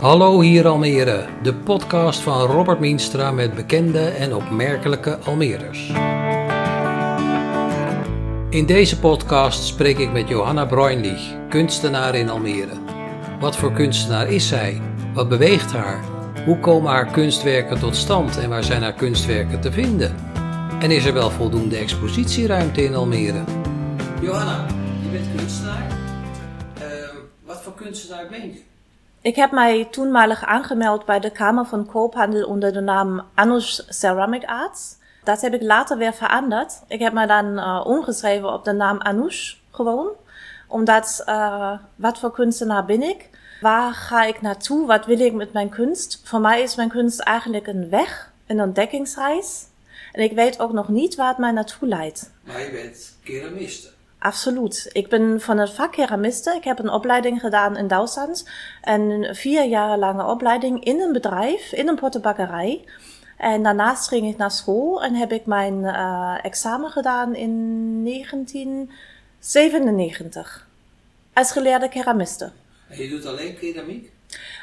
Hallo hier Almere, de podcast van Robert Mienstra met bekende en opmerkelijke Almeerders. In deze podcast spreek ik met Johanna Bräunlich, kunstenaar in Almere. Wat voor kunstenaar is zij? Wat beweegt haar? Hoe komen haar kunstwerken tot stand en waar zijn haar kunstwerken te vinden? En is er wel voldoende expositieruimte in Almere? Johanna, je bent kunstenaar. Ehm, wat voor kunstenaar ben je? Ik heb mij toenmalig aangemeld bij de Kamer van Koophandel onder de naam Anush Ceramic Arts. Dat heb ik later weer veranderd. Ik heb me dan uh, omgeschreven op de naam Anush gewoon. Omdat, uh, wat voor kunstenaar ben ik? Waar ga ik naartoe? Wat wil ik met mijn kunst? Voor mij is mijn kunst eigenlijk een weg, een ontdekkingsreis. En ik weet ook nog niet waar het mij naartoe leidt. Maar je bent keramiste. Absoluut. Ik ben van het vak keramiste. Ik heb een opleiding gedaan in Duitsland. Een vier jaar lange opleiding in een bedrijf, in een pottenbakkerij. En daarnaast ging ik naar school en heb ik mijn uh, examen gedaan in 1997. Als geleerde keramiste. En je doet alleen keramiek?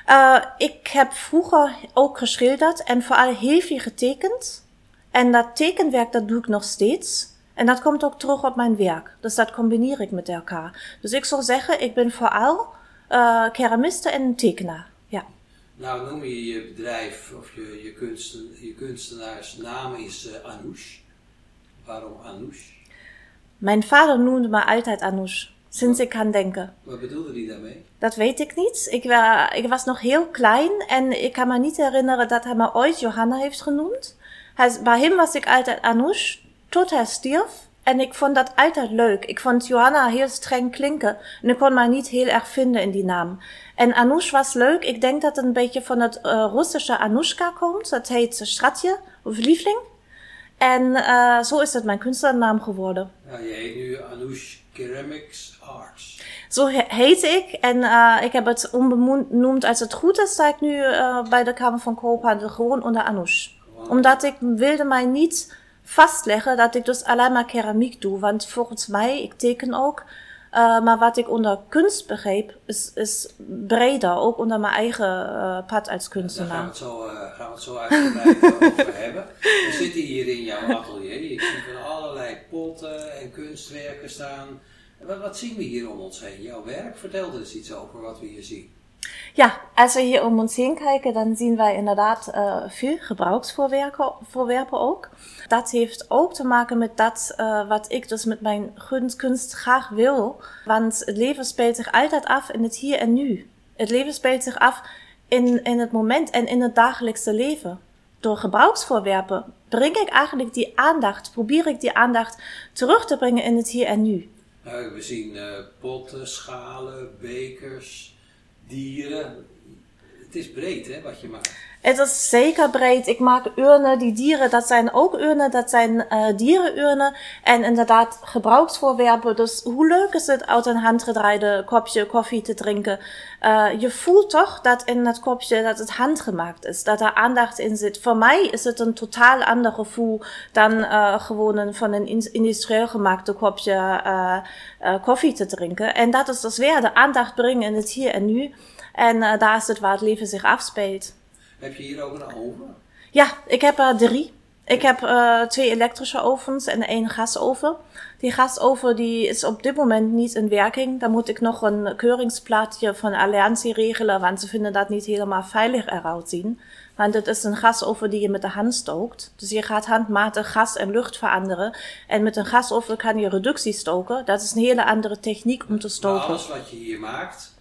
Uh, ik heb vroeger ook geschilderd en vooral heel veel getekend. En dat tekenwerk, dat doe ik nog steeds. En dat komt ook terug op mijn werk. Dus dat combineer ik met elkaar. Dus ik zou zeggen, ik ben vooral uh, keramiste en tekenaar. Ja. Nou, noem je je bedrijf of je, je, kunsten, je kunstenaarsnaam is uh, Anoush. Waarom Anoush? Mijn vader noemde me altijd Anoush. Sinds ik kan denken. Wat bedoelde hij daarmee? Dat weet ik niet. Ik, ik was nog heel klein en ik kan me niet herinneren dat hij me ooit Johanna heeft genoemd. Hij, bij hem was ik altijd Anoush tot hij stierf. En ik vond dat altijd leuk. Ik vond Johanna heel streng klinken. En ik kon mij niet heel erg vinden in die naam. En Anoush was leuk. Ik denk dat het een beetje van het uh, Russische Anushka komt. Dat heet Stratje of Liefling. En uh, zo is het mijn kunstnaam geworden. Ja, je heet nu Anoush Ceramics Arts. Zo heet ik. En uh, ik heb het onbenoemd als het goed is, sta ik nu bij de Kamer van Koophandel gewoon onder Anoush. Wow. Omdat ik wilde mij niet vastleggen dat ik dus alleen maar keramiek doe. Want volgens mij, ik teken ook. Uh, maar wat ik onder kunst begreep, is, is breder. Ook onder mijn eigen uh, pad als kunstenaar. Daar gaan we het zo, uh, gaan we het zo uitgebreid over hebben. We zitten hier in jouw atelier. Ik zie van allerlei potten en kunstwerken staan. Wat, wat zien we hier om ons heen? Jouw werk, vertel er eens iets over wat we hier zien. Ja, als we hier om ons heen kijken, dan zien wij inderdaad uh, veel gebruiksvoorwerpen ook. Dat heeft ook te maken met dat uh, wat ik dus met mijn kunst graag wil. Want het leven speelt zich altijd af in het hier en nu. Het leven speelt zich af in, in het moment en in het dagelijkse leven. Door gebruiksvoorwerpen breng ik eigenlijk die aandacht, probeer ik die aandacht terug te brengen in het hier en nu. Nou, we zien uh, potten, schalen, bekers, dieren. Het is breed, hè, wat je maakt. Het is zeker breed. Ik maak urnen. Die dieren, dat zijn ook urnen. Dat zijn uh, dierenurnen. En inderdaad gebruiksvoorwerpen. Dus hoe leuk is het uit een handgedraaide kopje koffie te drinken? Uh, je voelt toch dat in dat kopje dat het handgemaakt is. Dat er aandacht in zit. Voor mij is het een totaal ander gevoel dan uh, gewoon een, van een industrieel gemaakte kopje koffie te drinken. En dat is dus weer de aandacht brengen in het hier en nu. En daar is het waar het leven zich afspeelt. Heb je hier ook een oven? Ja, ik heb er drie. Ik heb uh, twee elektrische ovens en één gasoven. Die gasoven die is op dit moment niet in werking. Daar moet ik nog een keuringsplaatje van Alliantie regelen, want ze vinden dat niet helemaal veilig eruit zien. Want het is een gasoven die je met de hand stookt. Dus je gaat handmatig gas en lucht veranderen. En met een gasoven kan je reductie stoken. Dat is een hele andere techniek om te stoken. Maar alles wat je hier maakt,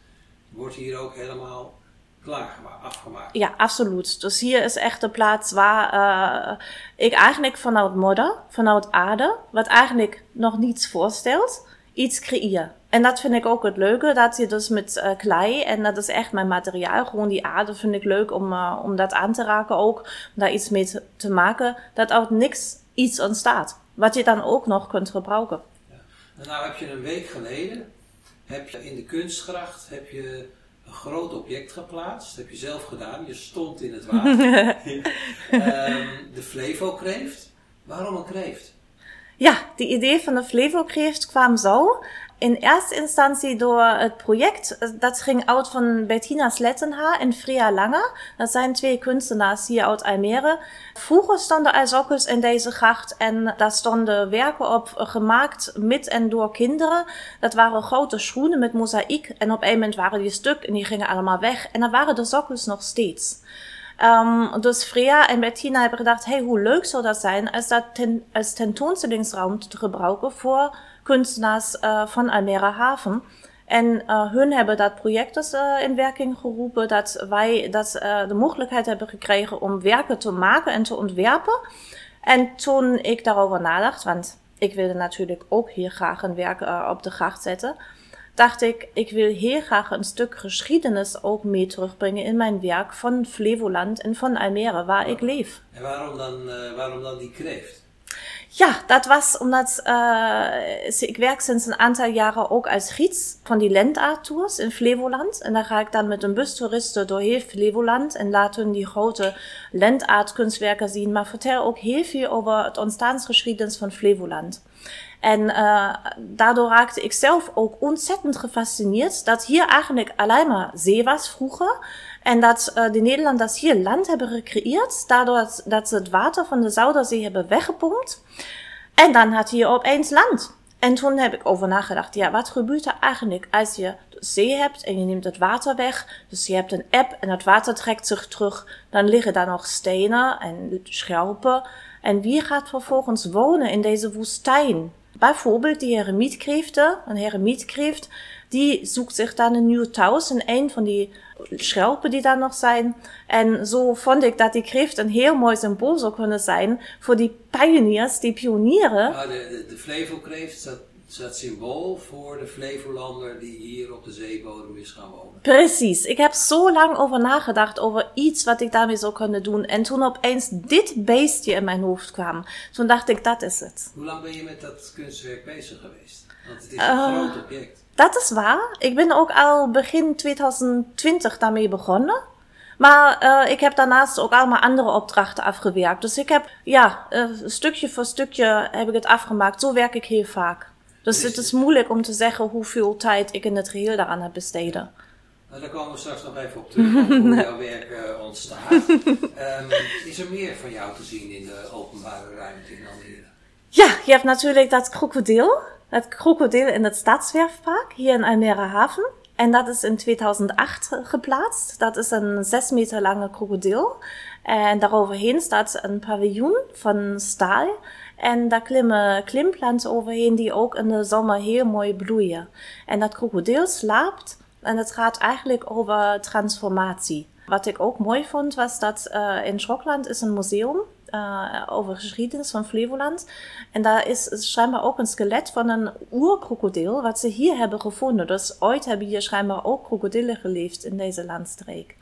wordt hier ook helemaal klaargemaakt, afgemaakt. Ja, absoluut. Dus hier is echt de plaats waar uh, ik eigenlijk vanuit modder, vanuit aarde, wat eigenlijk nog niets voorstelt, iets creëer. En dat vind ik ook het leuke, dat je dus met uh, klei, en dat is echt mijn materiaal, gewoon die aarde vind ik leuk om, uh, om dat aan te raken ook, om daar iets mee te, te maken, dat uit niks iets ontstaat. Wat je dan ook nog kunt gebruiken. Ja. En nou heb je een week geleden, heb je in de kunstgracht, heb je een groot object geplaatst. Dat heb je zelf gedaan. Je stond in het water. um, de Flevo-kreeft. Waarom een kreeft? Ja, de idee van de Flevo-kreeft kwam zo. In eerste instantie door het project. Dat ging uit van Bettina Slettenhaar en Fria Lange. Dat zijn twee kunstenaars hier uit Almere. Vroeger stonden er sokkels in deze gracht en daar stonden werken op gemaakt met en door kinderen. Dat waren grote schoenen met mozaïek en op een moment waren die stuk en die gingen allemaal weg. En dan waren de sokkels nog steeds. Um, dus Freya en Bettina hebben gedacht, hey, hoe leuk zou dat zijn als dat ten, als tentoonstellingsruimte te gebruiken voor kunstenaars uh, van Almere Haven. En uh, hun hebben dat project dus uh, in werking geroepen, dat wij dat, de mogelijkheid hebben gekregen om werken te maken en te ontwerpen. En toen ik daarover nadacht, want ik wilde natuurlijk ook hier graag een werk op de gracht zetten, dacht ik, ik wil heel graag een stuk geschiedenis ook mee terugbrengen in mijn werk van Flevoland en van Almere, waar ik leef. En waarom dan, waarom dan die kreeft? Ja, dat was omdat uh, ik werk sinds een aantal jaren ook als gids van die Landaardtours in Flevoland. En daar ga ik dan met een bus toeristen door Flevoland en laat hun die grote Landaardkunstwerken zien, maar vertel ook heel veel over het ontstaansgeschiedenis van Flevoland. En uh, daardoor raakte ik zelf ook ontzettend gefascineerd dat hier eigenlijk alleen maar zee was vroeger. En dat uh, de Nederlanders hier land hebben gecreëerd, daardoor dat, ze het water van de Zuiderzee hebben weggepompt. En dan had je opeens land. En toen heb ik over nagedacht, ja, wat gebeurt er eigenlijk als je de zee hebt en je neemt het water weg? Dus je hebt een app en het water trekt zich terug. Dan liggen daar nog stenen en schelpen. En wie gaat vervolgens wonen in deze woestijn? Bijvoorbeeld die heremietkreeften, een heremietkreeft, die zoekt zich dan een nieuw thuis in een van die schelpen die daar nog zijn. En zo vond ik dat die kreeft een heel mooi symbool zou kunnen zijn voor die pioniers, die pionieren. Ja, de, de, de Flevokreeft staat dat symbool voor de Flevolander die hier op de zeebodem is gaan wonen. Precies. Ik heb zo lang over nagedacht over iets wat ik daarmee zou kunnen doen. En toen opeens dit beestje in mijn hoofd kwam, toen dacht ik, dat is het. Hoe lang ben je met dat kunstwerk bezig geweest? Want het is een uh, groot object. Dat is waar. Ik ben ook al begin 2020 daarmee begonnen. Maar uh, ik heb daarnaast ook allemaal andere opdrachten afgewerkt. Dus ik heb, ja, uh, stukje voor stukje heb ik het afgemaakt. Zo werk ik heel vaak. Dus het is moeilijk om te zeggen hoeveel tijd ik in het geheel daaraan heb besteden. Nou, daar komen we straks nog even op terug, hoe jouw werk uh, ontstaat. um, is er meer van jou te zien in de openbare ruimte in Almere? Ja, je hebt natuurlijk dat krokodil. Het krokodil in het Stadswerfpark hier in Almere Haven. En dat is in 2008 geplaatst. Dat is een zes meter lange krokodil. En daaroverheen staat een paviljoen van staal. En daar klimmen klimplanten overheen die ook in de zomer heel mooi bloeien. En dat krokodil slaapt en het gaat eigenlijk over transformatie. Wat ik ook mooi vond was dat uh, in Schokland is een museum uh, over geschiedenis van Flevoland. En daar is schijnbaar ook een skelet van een oerkrokodil wat ze hier hebben gevonden. Dus ooit hebben hier schijnbaar ook krokodillen geleefd in deze landstreek.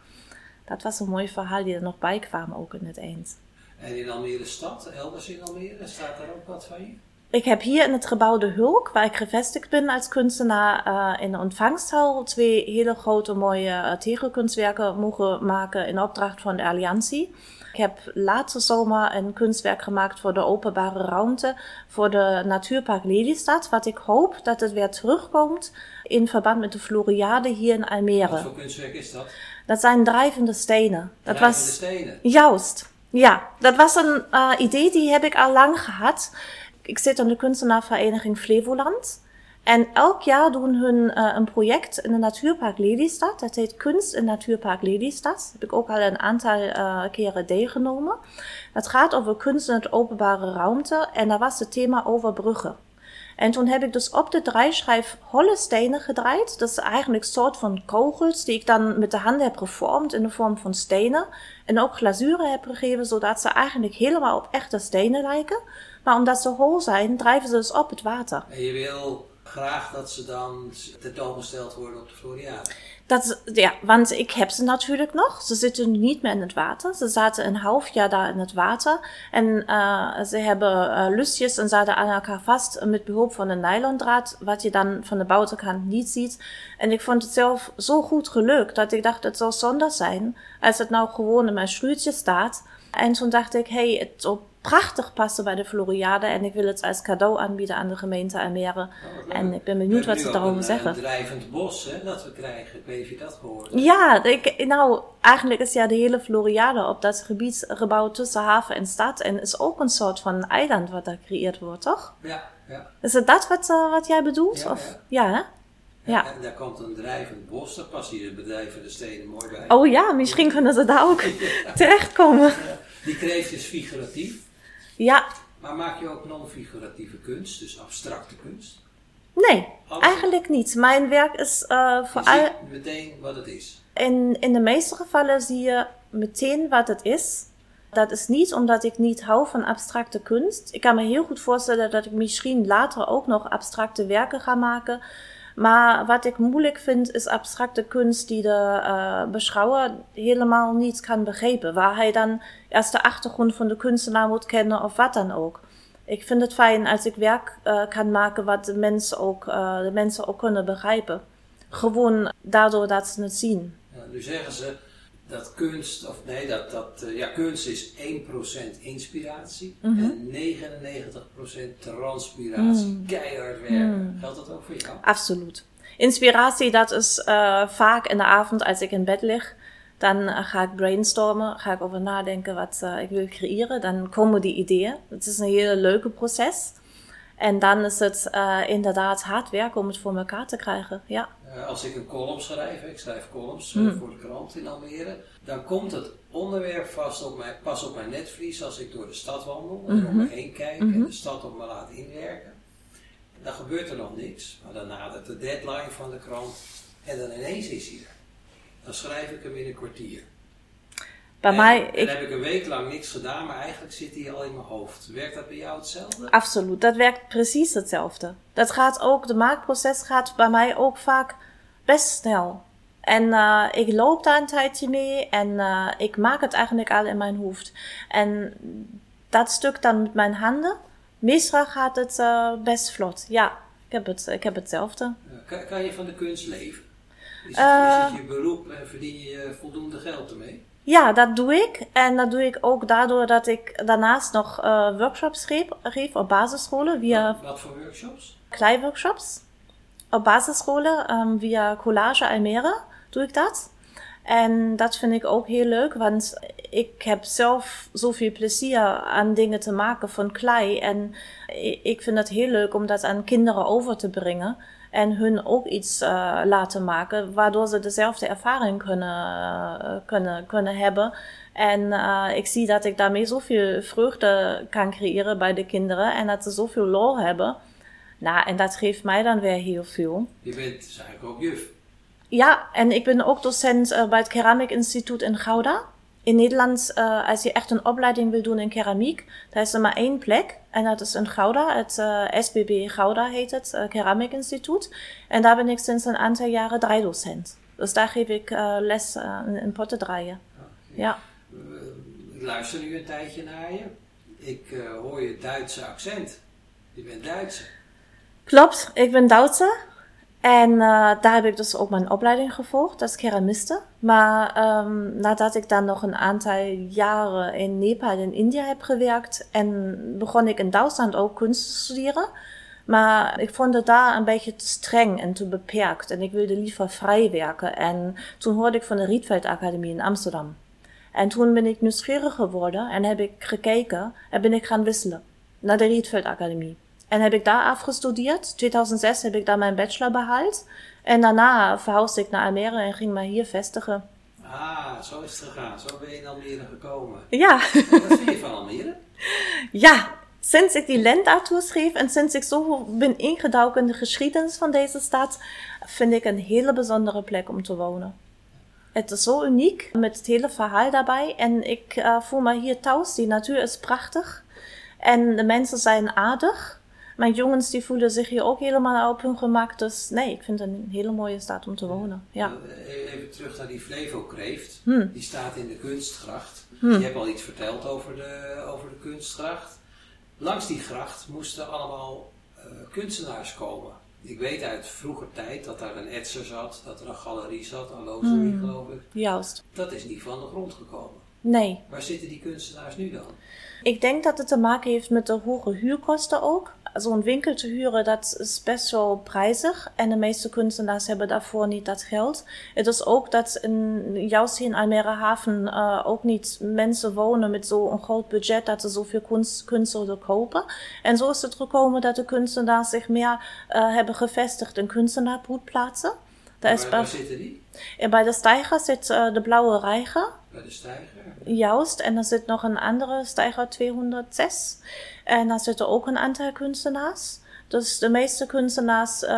Dat was een mooi verhaal die er nog bij kwam ook in het eind. En in Almere stad, elders in Almere, staat daar ook wat van je? Ik heb hier in het gebouw De Hulk, waar ik gevestigd ben als kunstenaar, uh, in de ontvangsthal twee hele grote mooie uh, tegelkunstwerken mogen maken in opdracht van de Alliantie. Ik heb laatste zomer een kunstwerk gemaakt voor de openbare ruimte voor de Natuurpark Lelystad, wat ik hoop dat het weer terugkomt in verband met de Floriade hier in Almere. Wat voor kunstwerk is dat? Dat zijn drijvende stenen. Dat drijvende was, stenen? Juist. Ja, dat was een uh, idee die heb ik al lang gehad. Ik zit in de kunstenaarvereniging Flevoland. En elk jaar doen hun uh, een project in de Natuurpark Lelystad. Dat heet Kunst in Natuurpark Lelystad. Dat heb ik ook al een aantal uh, keren deelgenomen. Dat gaat over kunst in het openbare ruimte. En daar was het thema over bruggen. En toen heb ik dus op de draaischijf holle stenen gedraaid. Dat is eigenlijk een soort van kogels die ik dan met de handen heb gevormd in de vorm van stenen. En ook glazuren heb gegeven, zodat ze eigenlijk helemaal op echte stenen lijken. Maar omdat ze hol zijn, drijven ze dus op het water. En je wil graag dat ze dan tentoongesteld worden op de Floriade? Dat, ja, want ik heb ze natuurlijk nog. Ze zitten niet meer in het water. Ze zaten een half jaar daar in het water. En uh, ze hebben uh, lusjes en zaten aan elkaar vast met behulp van een nylondraad, wat je dan van de buitenkant niet ziet. En ik vond het zelf zo goed gelukt dat ik dacht, het zou zonde zijn als het nou gewoon in mijn schuurtje staat En toen dacht ik, hey, het zou prachtig passen bij de Floriade. En ik wil het als cadeau aanbieden aan de gemeente Almere. Oh, En ik ben benieuwd wat ze daarover een, zeggen. Een drijvend bos hè, dat we krijgen. Ik weet niet of je dat gehoord. Ja, ik, nou, eigenlijk is ja de hele Floriade op dat gebied gebouwd tussen haven en stad. En is ook een soort van eiland wat daar gecreëerd wordt, toch? Ja, ja. Is het dat wat, eh, wat jij bedoelt? Ja, of? ja. ja hè? Ja. En daar komt een drijvend bos, daar passen hier de bedrijvende steden mooi bij. Oh ja, misschien kunnen ze daar ook terechtkomen. Die kreeft is figuratief, Ja, maar maak je ook non-figuratieve kunst, dus abstracte kunst? nee, Alles? eigenlijk niet. Mijn werk is Je vooral... ziet meteen wat het is. In, in de meeste gevallen zie je meteen wat het is. Dat is niet omdat ik niet hou van abstracte kunst. Ik kan me heel goed voorstellen dat ik misschien later ook nog abstracte werken ga maken. Maar wat ik moeilijk vind, is abstracte kunst die de eh, beschouwer helemaal niet kan begrijpen. Waar hij dan eerst de achtergrond van de kunstenaar moet kennen of wat dan ook. Ik vind het fijn als ik werk eh, kan maken wat de mensen, ook, eh, de mensen ook kunnen begrijpen. Gewoon daardoor dat ze het zien. Ja, nu zeggen ze dat kunst, of nee, dat, dat eh, ja, kunst is 1% inspiratie Mhm. en 99% transpiratie. Mm. Keihard werken. Geldt dat ook voor jou? Absoluut. Inspiratie, dat is eh, vaak in de avond als ik in bed lig. Dan eh, ga ik brainstormen, ga ik over nadenken wat ik wil creëren. Dan komen die ideeën. Het is een hele leuke proces. En dan is het inderdaad hard werken om het voor elkaar te krijgen. Ja. Eh, als ik een column schrijf, ik schrijf columns Mm. eh, voor de krant in Almere, dan komt het onderwerp vast op mijn, pas op mijn netvlies als ik door de stad wandel en om me heen kijk en de stad op me laat inwerken. Dan gebeurt er nog niks, maar dan nadert de deadline van de krant en dan ineens is hij er. Dan schrijf ik hem in een kwartier. Bij en, mij, en ik, heb ik een week lang niks gedaan, maar eigenlijk zit hij al in mijn hoofd. Werkt dat bij jou hetzelfde? absoluut, dat werkt precies hetzelfde. Dat gaat ook, de maakproces gaat bij mij ook vaak best snel. En eh, ik loop daar een tijdje mee en eh, ik maak het eigenlijk al in mijn hoofd. En dat stuk dan met mijn handen, meestal gaat het eh, best vlot. Ja, ik heb, het, ik heb hetzelfde. Kan, kan je van de kunst leven? Is het, is het je beroep en verdien je voldoende geld ermee? Ja, dat doe ik. En dat doe ik ook daardoor dat ik daarnaast nog eh, workshops geef, geef op basisscholen via Wat voor workshops? kleiworkshops. Op basisscholen ehm, via Collage Almere doe ik dat. En dat vind ik ook heel leuk, want ik heb zelf zoveel plezier aan dingen te maken van klei. En ik vind het heel leuk om dat aan kinderen over te brengen. En hun ook iets eh, laten maken, waardoor ze dezelfde ervaring kunnen, eh, kunnen, kunnen hebben. En eh, ik zie dat ik daarmee zoveel vreugde kan creëren bij de kinderen en dat ze zoveel lol hebben. Nou, en dat geeft mij dan weer heel veel. Je bent dus eigenlijk ook juf. Ja, en ik ben ook docent bij het Keramiek Instituut in Gouda. In Nederland, eh, als je echt een opleiding wil doen in keramiek, daar is er maar één plek. En dat is in Gouda, het eh, SBB Gouda heet het, eh, Keramiek Instituut. En daar ben ik sinds een aantal jaren draaidocent. Dus daar geef ik les in, in potten draaien. Ja. Ik luister nu een tijdje naar je. Ik hoor je Duitse accent. Je bent Duitse. Klopt, ik ben Duitse. En uh, daar heb ik dus ook mijn opleiding gevolgd als keramiste. Maar um, nadat ik dan nog een aantal jaren in Nepal en India heb gewerkt, en begon ik in Duitsland ook kunst te studeren. Maar ik vond het daar een beetje te streng en te beperkt. En ik wilde liever vrij werken. En toen hoorde ik van de Rietveld Academie in Amsterdam. En toen ben ik nieuwsgierig geworden en heb ik gekeken en ben ik gaan wisselen naar de Rietveld Academie. En heb ik daar afgestudeerd. 2006 heb ik daar mijn bachelor behaald. En daarna verhuisde ik naar Almere en ging mij hier vestigen. Ah, zo is het gegaan. Zo ben je in Almere gekomen. Ja. En wat vind je van Almere? ja, sinds ik die Lendartour schreef en sinds ik zo ben ingedoken in de geschiedenis van deze stad, vind ik een hele bijzondere plek om te wonen. Het is zo uniek met het hele verhaal daarbij. En ik uh, voel me hier thuis. Die natuur is prachtig. En de mensen zijn aardig. Mijn jongens die voelen zich hier ook helemaal op hun gemak. Dus nee, ik vind het een hele mooie stad om te wonen. Ja. Even terug naar die Flevokreeft. Hmm. Die staat in de kunstgracht. Hmm. Je hebt al iets verteld over de, over de kunstgracht. Langs die gracht moesten allemaal uh, kunstenaars komen. Ik weet uit vroeger tijd dat daar een etser zat, dat er een galerie zat, een loterie Hmm. geloof ik. Juist. Dat is niet van de grond gekomen. Nee. Waar zitten die kunstenaars nu dan? Ik denk dat het te maken heeft met de hoge huurkosten ook. Zo'n winkel te huren, dat is best wel prijzig. En de meeste kunstenaars hebben daarvoor niet dat geld. Het is ook dat in, juist hier in Almere Haven uh, ook niet mensen wonen met zo'n groot budget dat ze zoveel kunst, kunst zullen kopen. En zo is het gekomen dat de kunstenaars zich meer uh, hebben gevestigd in kunstenaarbroedplaatsen. Daar is waar, zitten die? Bij de stijger zit uh, de Blauwe Reiger. Bij de stijger? Juist, en er zit nog een andere stijger 206. En daar zitten ook een aantal kunstenaars. Dus de meeste kunstenaars uh,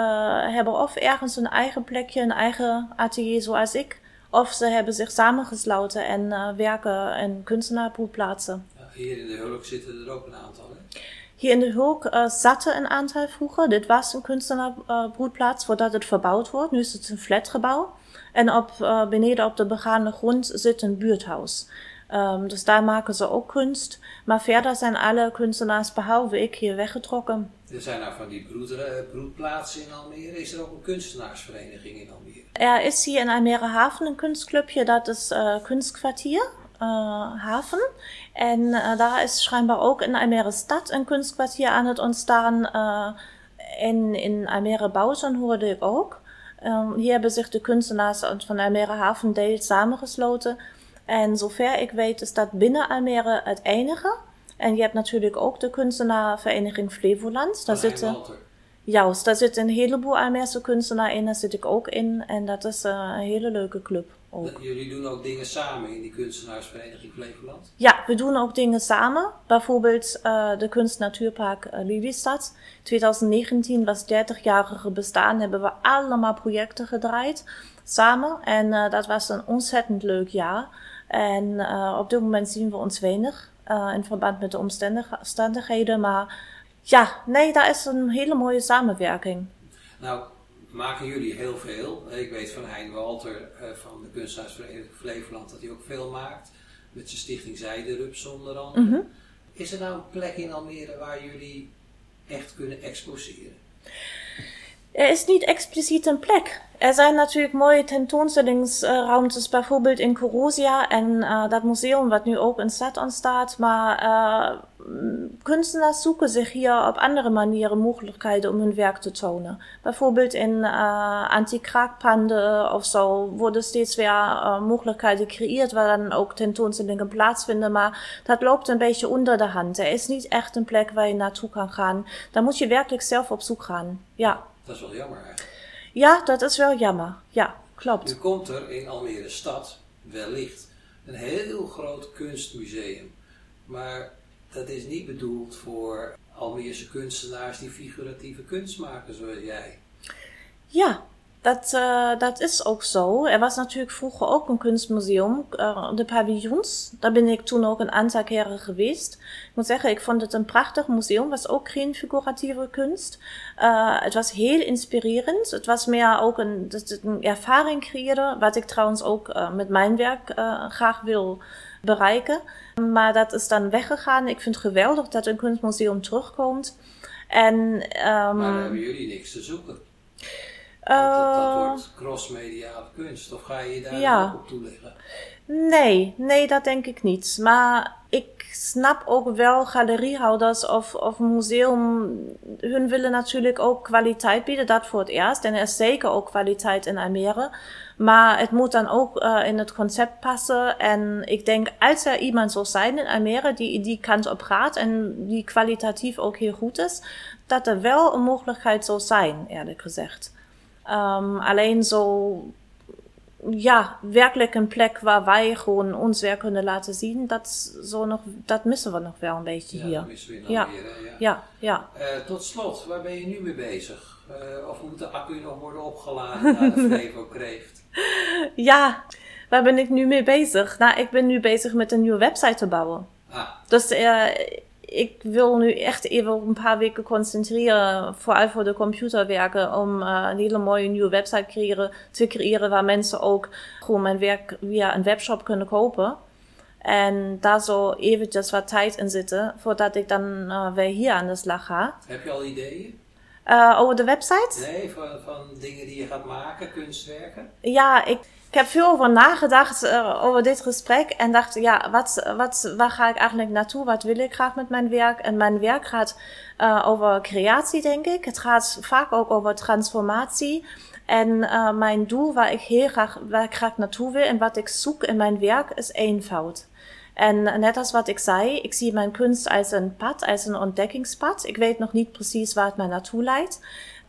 hebben of ergens een eigen plekje, een eigen atelier zoals ik. Of ze hebben zich samengesloten en uh, werken in kunstenaarbroedplaatsen. Ja, hier in de Hulk zitten er ook een aantal, hè? Hier in de Hulk uh, zaten een aantal vroeger. Dit was een kunstenaarbroedplaats voordat het verbouwd wordt. Nu is het een flatgebouw. En op, uh, beneden op de begane grond zit een buurthuis. Um, dus daar maken ze ook kunst. Maar verder zijn alle kunstenaars, behalve ik, hier weggetrokken. Er zijn nou van die broed, broedplaatsen in Almere. Is er ook een kunstenaarsvereniging in Almere? Er is hier in Almere Haven een kunstclubje, dat is uh, Kunstkwartier. Uh, haven. En uh, daar is schijnbaar ook in Almere Stad een kunstkwartier aan het ontstaan. Uh, en in Almere Bouwzon hoorde ik ook. Um, hier hebben zich de kunstenaars van Almere Haven Deel samengesloten. En zover ik weet is dat binnen Almere het enige. En je hebt natuurlijk ook de kunstenaarvereniging Flevoland. Daar zitten, juist, daar zitten een heleboel Almeerse kunstenaars in. Daar zit ik ook in. En dat is een hele leuke club. Ook. Jullie doen ook dingen samen in die kunstenaarsvereniging Flevoland? Ja, we doen ook dingen samen. Bijvoorbeeld uh, de Kunstnatuurpark uh, Lelystad. 2019 was 30-jarige bestaan. Hebben we allemaal projecten gedraaid samen. En uh, dat was een ontzettend leuk jaar. En uh, op dit moment zien we ons weinig in verband met de omstandigheden. Maar ja, nee, daar is een hele mooie samenwerking. Nou, maken jullie heel veel. Ik weet van Hein Walter uh, van de Kunsthuisvereniging Flevoland dat hij ook veel maakt. Met zijn stichting Zijderups onder andere. Mm -hmm. Is er nou een plek in Almere waar jullie echt kunnen exposeren? Er is niet expliciet een plek. Er zijn natuurlijk mooie tentoonstellingsruimtes, bijvoorbeeld in Corosia en uh, dat museum wat nu ook in stad ontstaat. Maar uh, kunstenaars zoeken zich hier op andere manieren mogelijkheden om hun werk te tonen. Bijvoorbeeld in uh, anti-kraakpanden of zo worden steeds weer uh, mogelijkheden gecreëerd waar dan ook tentoonstellingen plaatsvinden. Maar dat loopt een beetje onder de hand. Er is niet echt een plek waar je naartoe kan gaan. Dan moet je werkelijk zelf op zoek gaan. Ja. Dat is wel jammer eigenlijk. Ja, dat is wel jammer. Ja, klopt. Nu komt er in Almere stad wellicht een heel groot kunstmuseum. Maar dat is niet bedoeld voor Almeerse kunstenaars die figuratieve kunst maken zoals jij. Ja, dat, uh, dat is ook zo. Er was natuurlijk vroeger ook een kunstmuseum, uh, de paviljoens. Daar ben ik toen ook een aantal keren geweest. Ik moet zeggen, ik vond het een prachtig museum. was ook geen figuratieve kunst. Uh, het was heel inspirerend. Het was meer ook een, een ervaring creëerde, wat ik trouwens ook met mijn werk graag wil bereiken. Maar dat is dan weggegaan. Ik vind het geweldig dat een kunstmuseum terugkomt. En, um, maar dan hebben jullie niks te zoeken. Dat, dat, wordt crossmediale kunst, of ga je je daar ja. ook op toeleggen? Nee, nee, dat denk ik niet. Maar ik snap ook wel galeriehouders of, of museum, hun willen natuurlijk ook kwaliteit bieden, dat voor het eerst. En er is zeker ook kwaliteit in Almere. Maar het moet dan ook uh, in het concept passen. En ik denk, als er iemand zou zijn in Almere die die kant op gaat en die kwalitatief ook heel goed is, dat er wel een mogelijkheid zou zijn, eerlijk gezegd. Um, alleen zo, ja, werkelijk een plek waar wij gewoon ons werk kunnen laten zien, dat, zo nog, dat missen we nog wel een beetje ja, hier. Dat missen we in ja. Ja. ja, ja. Uh, tot slot, waar ben je nu mee bezig? Uh, of moet de accu nog worden opgeladen naar de Flevo Kreeft? ja, waar ben ik nu mee bezig? Nou, ik ben nu bezig met een nieuwe website te bouwen. Ah. Dus uh, ik wil nu echt even een paar weken concentreren, vooral voor de computer werken, om uh, een hele mooie nieuwe website creëren, te creëren waar mensen ook gewoon mijn werk via een webshop kunnen kopen. En daar zo eventjes wat tijd in zitten, voordat ik dan uh, weer hier aan de slag ga. Heb je al ideeën? Uh, over de website? Nee, van, van dingen die je gaat maken, kunstwerken. Ja, ik, ik heb veel over nagedacht uh, over dit gesprek en dacht, ja, wat, wat, waar ga ik eigenlijk naartoe? Wat wil ik graag met mijn werk? En mijn werk gaat uh, over creatie, denk ik. Het gaat vaak ook over transformatie. En uh, mijn doel waar ik heel graag, waar ik graag naartoe wil en wat ik zoek in mijn werk is eenvoud. En net als wat ik zei, ik zie mijn kunst als een pad, als een ontdekkingspad. Ik weet nog niet precies waar het mij naartoe leidt.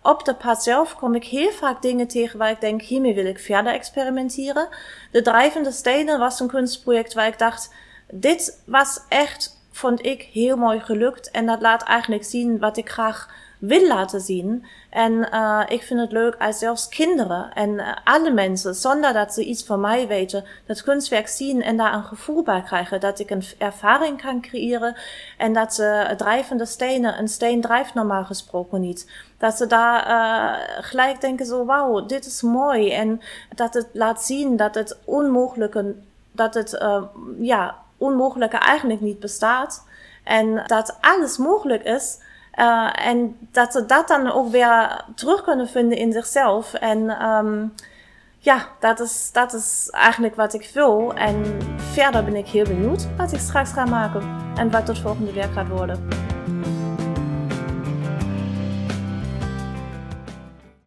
Op de pad zelf kom ik heel vaak dingen tegen waar ik denk, hiermee wil ik verder experimenteren. De Drijvende Stenen was een kunstproject waar ik dacht, dit was echt, vond ik, heel mooi gelukt. En dat laat eigenlijk zien wat ik graag wil laten zien. En uh, ik vind het leuk als zelfs kinderen en uh, alle mensen, zonder dat ze iets van mij weten, dat kunstwerk zien en daar een gevoel bij krijgen. Dat ik een ervaring kan creëren en dat ze drijvende stenen, een steen drijft normaal gesproken niet. Dat ze daar uh, gelijk denken zo, wauw, dit is mooi. En dat het laat zien dat het onmogelijke, dat het, ja, onmogelijke eigenlijk niet bestaat. En dat alles mogelijk is uh, en dat ze dat dan ook weer terug kunnen vinden in zichzelf. En um, ja, dat is, dat is eigenlijk wat ik wil. En verder ben ik heel benieuwd wat ik straks ga maken. En wat het volgende werk gaat worden.